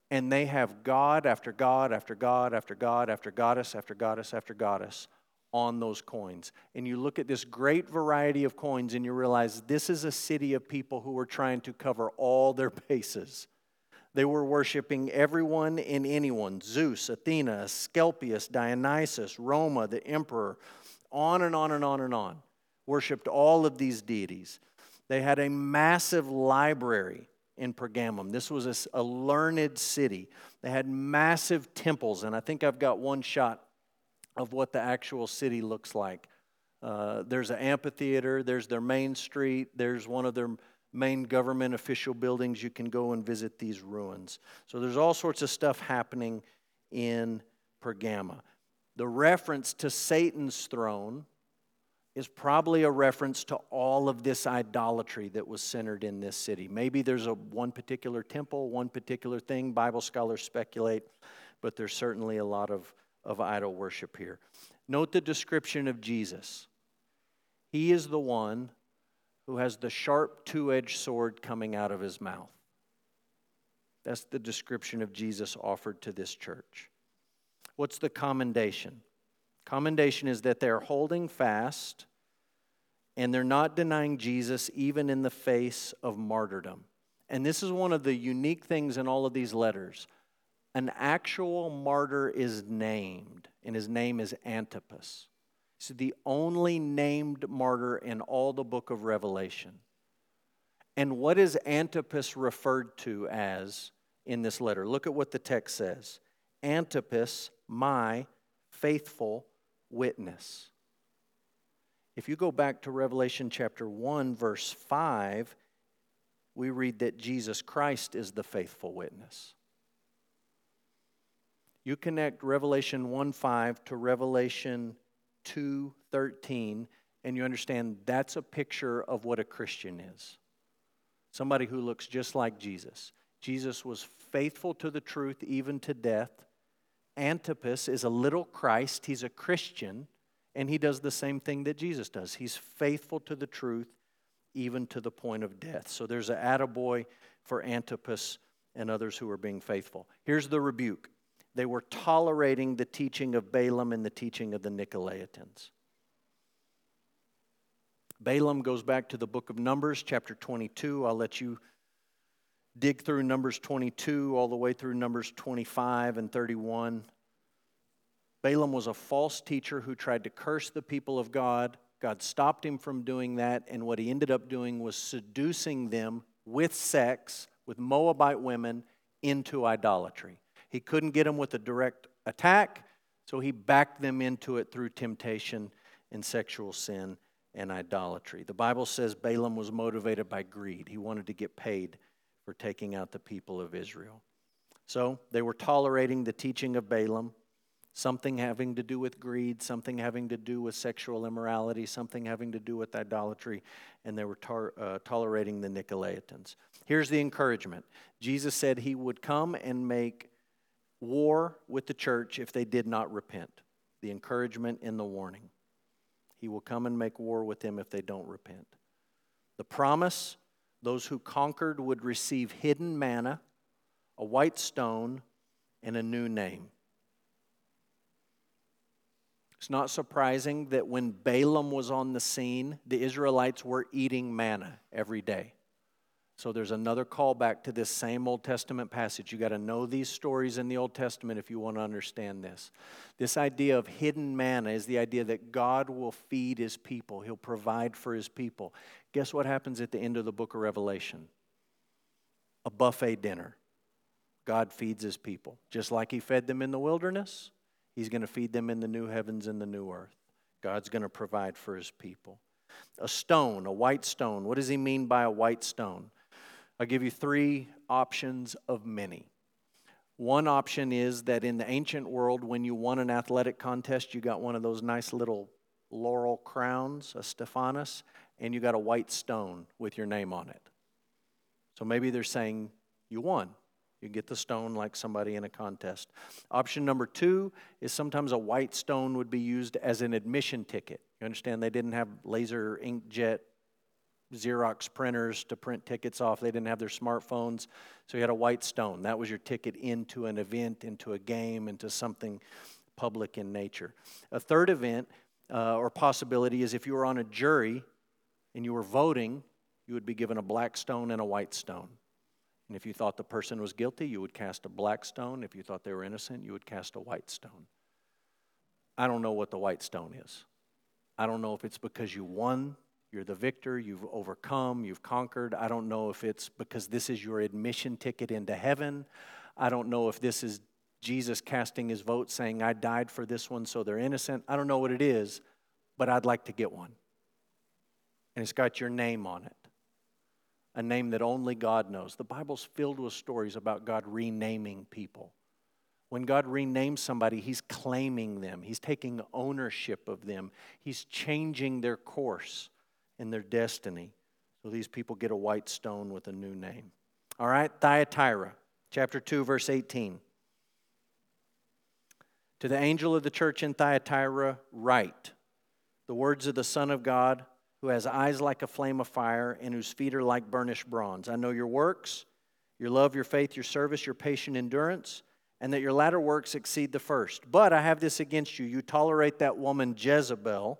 and they have God after God after God after God after goddess after goddess after goddess on those coins. And you look at this great variety of coins and you realize this is a city of people who were trying to cover all their bases. They were worshiping everyone and anyone Zeus, Athena, Asclepius, Dionysus, Roma, the emperor, on and on and on and on. Worshipped all of these deities. They had a massive library in Pergamum. This was a, a, learned city. They had massive temples, and I think I've got one shot of what the actual city looks like. Uh, there's an amphitheater, there's their main street, there's one of their main government official buildings. You can go and visit these ruins. So there's all sorts of stuff happening in Pergama. The reference to Satan's throne is probably a reference to all of this idolatry that was centered in this city. Maybe there's a one particular temple, one particular thing. Bible scholars speculate, but there's certainly a lot of, of idol worship here. Note the description of Jesus. He is the one who has the sharp two edged sword coming out of his mouth. That's the description of Jesus offered to this church. What's the commendation? Commendation is that they're holding fast and they're not denying Jesus even in the face of martyrdom. And this is one of the unique things in all of these letters. An actual martyr is named, and his name is Antipas. He's the only named martyr in all the book of Revelation. And what is Antipas referred to as in this letter? Look at what the text says Antipas, my faithful witness. If you go back to Revelation chapter 1, verse 5, we read that Jesus Christ is the faithful witness. You connect Revelation 1 5 to Revelation 2 13, and you understand that's a picture of what a Christian is somebody who looks just like Jesus. Jesus was faithful to the truth even to death. Antipas is a little Christ, he's a Christian and he does the same thing that Jesus does. He's faithful to the truth, even to the point of death. So there's an attaboy for Antipas and others who are being faithful. Here's the rebuke they were tolerating the teaching of Balaam and the teaching of the Nicolaitans. Balaam goes back to the book of Numbers, chapter 22. I'll let you dig through Numbers 22 all the way through Numbers 25 and 31. Balaam was a false teacher who tried to curse the people of God. God stopped him from doing that, and what he ended up doing was seducing them with sex, with Moabite women, into idolatry. He couldn't get them with a direct attack, so he backed them into it through temptation and sexual sin and idolatry. The Bible says Balaam was motivated by greed. He wanted to get paid for taking out the people of Israel. So they were tolerating the teaching of Balaam something having to do with greed, something having to do with sexual immorality, something having to do with idolatry, and they were tar- uh, tolerating the Nicolaitans. Here's the encouragement Jesus said he would come and make war with the church if they did not repent. The encouragement in the warning. He will come and make war with them if they don't repent. The promise those who conquered would receive hidden manna, a white stone, and a new name. It's not surprising that when Balaam was on the scene, the Israelites were eating manna every day. So there's another callback to this same Old Testament passage. You got to know these stories in the Old Testament if you want to understand this. This idea of hidden manna is the idea that God will feed his people, he'll provide for his people. Guess what happens at the end of the book of Revelation? A buffet dinner. God feeds his people. Just like he fed them in the wilderness, He's going to feed them in the new heavens and the new earth. God's going to provide for his people. A stone, a white stone. What does he mean by a white stone? I'll give you three options of many. One option is that in the ancient world, when you won an athletic contest, you got one of those nice little laurel crowns, a Stephanos, and you got a white stone with your name on it. So maybe they're saying you won. You get the stone like somebody in a contest. Option number two is sometimes a white stone would be used as an admission ticket. You understand they didn't have laser inkjet Xerox printers to print tickets off. They didn't have their smartphones. So you had a white stone. That was your ticket into an event, into a game, into something public in nature. A third event uh, or possibility is if you were on a jury and you were voting, you would be given a black stone and a white stone. And if you thought the person was guilty, you would cast a black stone. If you thought they were innocent, you would cast a white stone. I don't know what the white stone is. I don't know if it's because you won you're the victor, you've overcome, you've conquered. I don't know if it's because this is your admission ticket into heaven. I don't know if this is Jesus casting his vote saying, I died for this one, so they're innocent. I don't know what it is, but I'd like to get one. And it's got your name on it, a name that only God knows. The Bible's filled with stories about God renaming people. When God renames somebody, He's claiming them, He's taking ownership of them, He's changing their course in their destiny. So these people get a white stone with a new name. All right, Thyatira, chapter 2, verse 18. To the angel of the church in Thyatira, write the words of the Son of God, who has eyes like a flame of fire and whose feet are like burnished bronze. I know your works, your love, your faith, your service, your patient endurance, and that your latter works exceed the first. But I have this against you you tolerate that woman Jezebel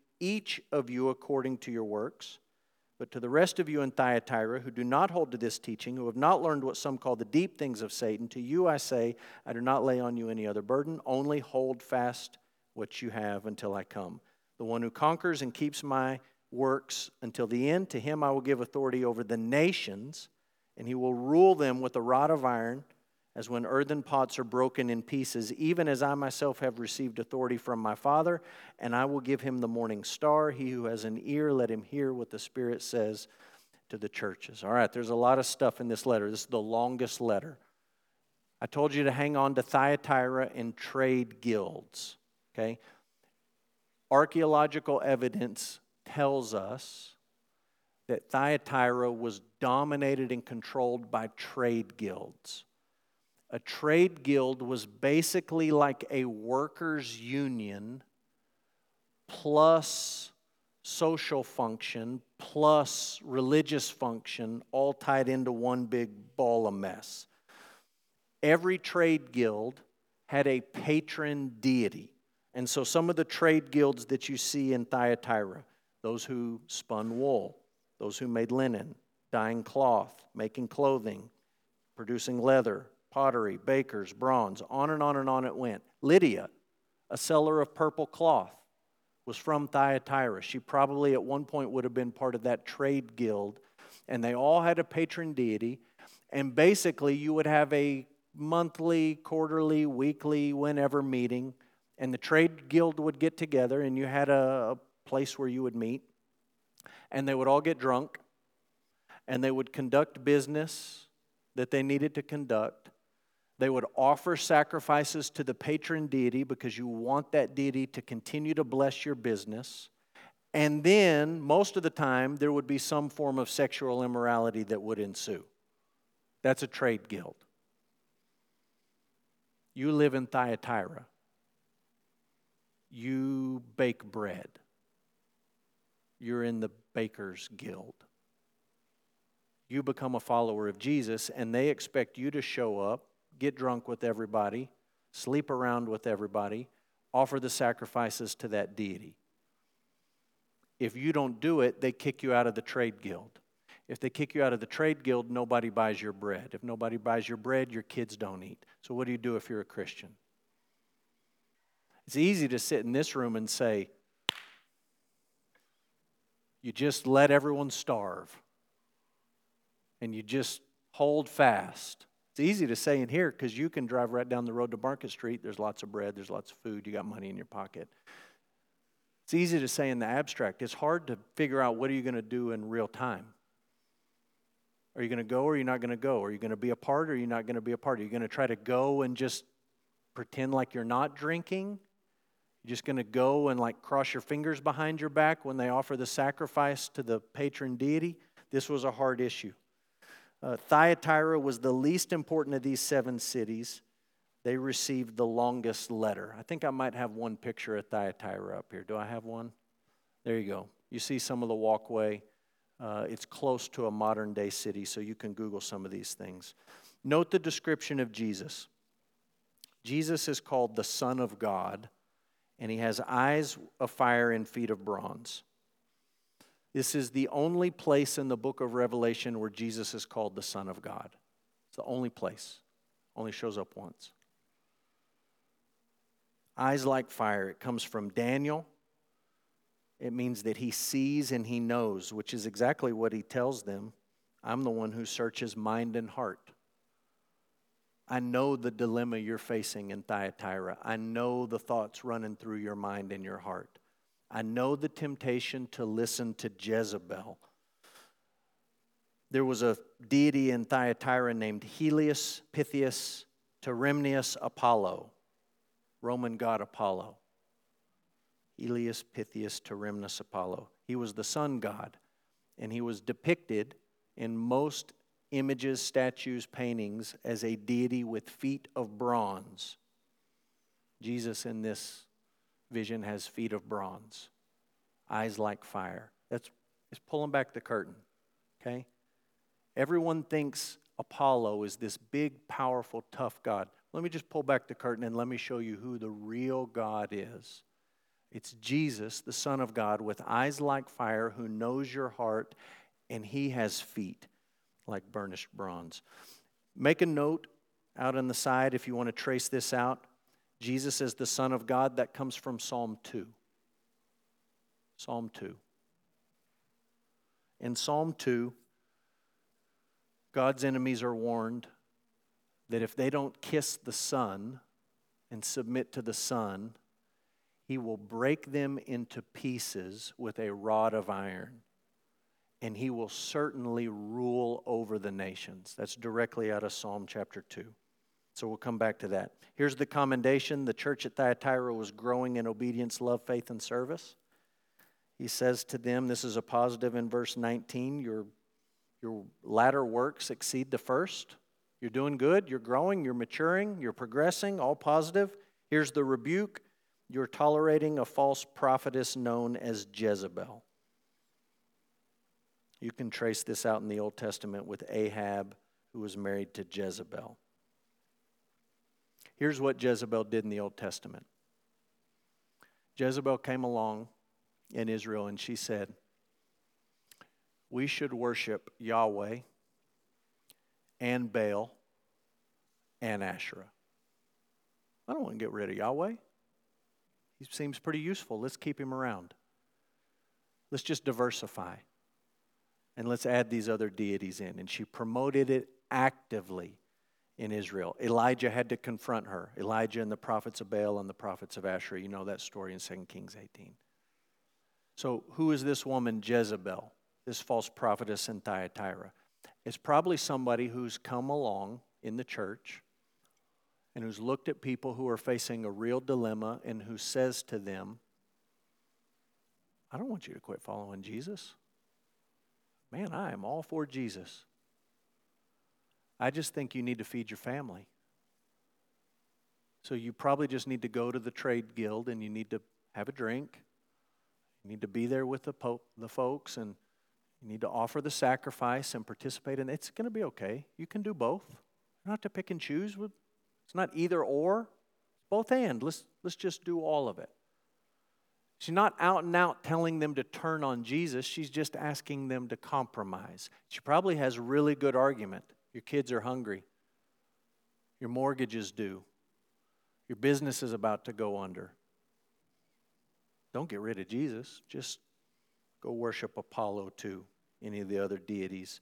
each of you according to your works. But to the rest of you in Thyatira who do not hold to this teaching, who have not learned what some call the deep things of Satan, to you I say, I do not lay on you any other burden, only hold fast what you have until I come. The one who conquers and keeps my works until the end, to him I will give authority over the nations, and he will rule them with a rod of iron as when earthen pots are broken in pieces, even as I myself have received authority from my Father, and I will give him the morning star. He who has an ear, let him hear what the Spirit says to the churches. All right, there's a lot of stuff in this letter. This is the longest letter. I told you to hang on to Thyatira and trade guilds, okay? Archaeological evidence tells us that Thyatira was dominated and controlled by trade guilds. A trade guild was basically like a workers' union plus social function plus religious function all tied into one big ball of mess. Every trade guild had a patron deity. And so some of the trade guilds that you see in Thyatira, those who spun wool, those who made linen, dyeing cloth, making clothing, producing leather, pottery, bakers, bronze, on and on and on it went. Lydia, a seller of purple cloth, was from Thyatira. She probably at one point would have been part of that trade guild, and they all had a patron deity. And basically, you would have a monthly, quarterly, weekly, whenever meeting, and the trade guild would get together, and you had a, a place where you would meet, and they would all get drunk, and they would conduct business that they needed to conduct, they would offer sacrifices to the patron deity because you want that deity to continue to bless your business. And then, most of the time, there would be some form of sexual immorality that would ensue. That's a trade guild. You live in Thyatira. You bake bread. You're in the baker's guild. You become a follower of Jesus, and they expect you to show up get drunk with everybody, sleep around with everybody, offer the sacrifices to that deity. If you don't do it, they kick you out of the trade guild. If they kick you out of the trade guild, nobody buys your bread. If nobody buys your bread, your kids don't eat. So, what do you do if you're a Christian? It's easy to sit in this room and say, you just let everyone starve and you just hold fast. It's easy to say in here because you can drive right down the road to Market Street. There's lots of bread, there's lots of food, you got money in your pocket. It's easy to say in the abstract. It's hard to figure out what are you going to do in real time. Are you going to go or are you not going to go? Are you going to be a part or are you not going to be a part? Are you going to try to go and just pretend like you're not drinking? You're just going to go and like cross your fingers behind your back when they offer the sacrifice to the patron deity? This was a hard issue. Uh, Thyatira was the least important of these seven cities. They received the longest letter. I think I might have one picture of Thyatira up here. Do I have one? There you go. You see some of the walkway. Uh, it's close to a modern day city, so you can Google some of these things. Note the description of Jesus. Jesus is called the Son of God, and he has eyes of fire and feet of bronze. This is the only place in the book of Revelation where Jesus is called the Son of God. It's the only place. Only shows up once. Eyes like fire. It comes from Daniel. It means that he sees and he knows, which is exactly what he tells them. I'm the one who searches mind and heart. I know the dilemma you're facing in Thyatira. I know the thoughts running through your mind and your heart. I know the temptation to listen to Jezebel. There was a deity in Thyatira named Helios Pythias Teremnius Apollo, Roman god Apollo. Helios Pythias Teremnus Apollo. He was the sun god, and he was depicted in most images, statues, paintings as a deity with feet of bronze. Jesus in this vision has feet of bronze, eyes like fire. That's it's pulling back the curtain. Okay? Everyone thinks Apollo is this big, powerful, tough God. Let me just pull back the curtain and let me show you who the real God is. It's Jesus, the Son of God, with eyes like fire, who knows your heart, and he has feet like burnished bronze. Make a note out on the side if you want to trace this out. Jesus is the Son of God. That comes from Psalm 2. Psalm 2. In Psalm 2, God's enemies are warned that if they don't kiss the Son and submit to the Son, He will break them into pieces with a rod of iron. And He will certainly rule over the nations. That's directly out of Psalm chapter 2. So we'll come back to that. Here's the commendation the church at Thyatira was growing in obedience, love, faith, and service. He says to them, this is a positive in verse 19 your, your latter works exceed the first. You're doing good, you're growing, you're maturing, you're progressing, all positive. Here's the rebuke you're tolerating a false prophetess known as Jezebel. You can trace this out in the Old Testament with Ahab, who was married to Jezebel. Here's what Jezebel did in the Old Testament Jezebel came along in Israel and she said, We should worship Yahweh and Baal and Asherah. I don't want to get rid of Yahweh. He seems pretty useful. Let's keep him around. Let's just diversify. And let's add these other deities in. And she promoted it actively in Israel. Elijah had to confront her. Elijah and the prophets of Baal and the prophets of Asherah. You know that story in 2 Kings 18. So, who is this woman, Jezebel, this false prophetess in Thyatira? It's probably somebody who's come along in the church and who's looked at people who are facing a real dilemma and who says to them, I don't want you to quit following Jesus. Man, I am all for Jesus. I just think you need to feed your family. So you probably just need to go to the trade guild and you need to have a drink. You need to be there with the, po- the folks and you need to offer the sacrifice and participate And. It's going to be okay. You can do both. You don't have to pick and choose. It's not either or. It's both and. Let's, let's just do all of it. She's not out and out telling them to turn on Jesus. She's just asking them to compromise. She probably has really good argument. Your kids are hungry. Your mortgage is due. Your business is about to go under. Don't get rid of Jesus. Just go worship Apollo too, any of the other deities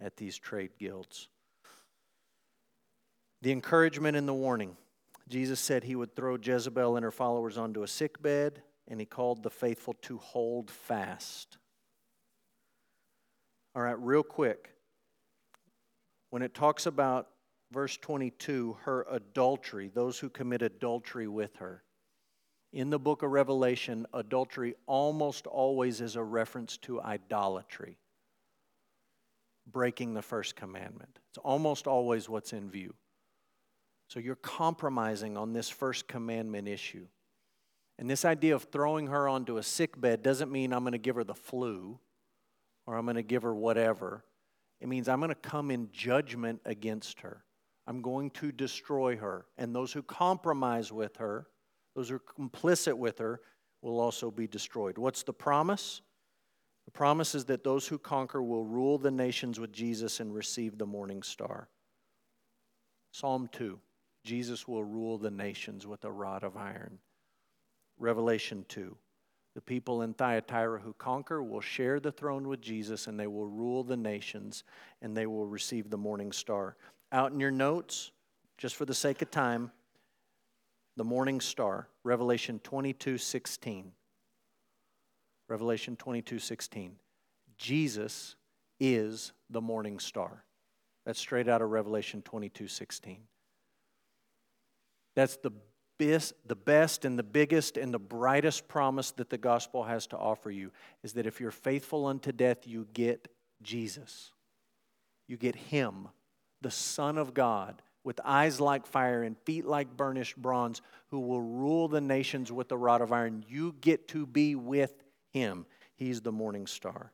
at these trade guilds. The encouragement and the warning. Jesus said he would throw Jezebel and her followers onto a sick bed, and he called the faithful to hold fast. All right, real quick. When it talks about verse 22, her adultery, those who commit adultery with her, in the book of Revelation, adultery almost always is a reference to idolatry, breaking the first commandment. It's almost always what's in view. So you're compromising on this first commandment issue. And this idea of throwing her onto a sick bed doesn't mean I'm going to give her the flu or I'm going to give her whatever. It means I'm going to come in judgment against her. I'm going to destroy her. And those who compromise with her those who are complicit with her will also be destroyed. What's the promise? The promise is that those who conquer will rule the nations with Jesus and receive the morning star. Psalm 2 Jesus will rule the nations with a rod of iron. Revelation 2 the people in Thyatira who conquer will share the throne with Jesus and they will rule the nations and they will receive the morning star. Out in your notes, just for the sake of time, the morning star, Revelation 22 16. Revelation 22 16. Jesus is the morning star. That's straight out of Revelation 22 16. That's the best, the best and the biggest and the brightest promise that the gospel has to offer you is that if you're faithful unto death, you get Jesus. You get Him, the Son of God, with eyes like fire and feet like burnished bronze, who will rule the nations with the rod of iron. You get to be with him. He's the morning star.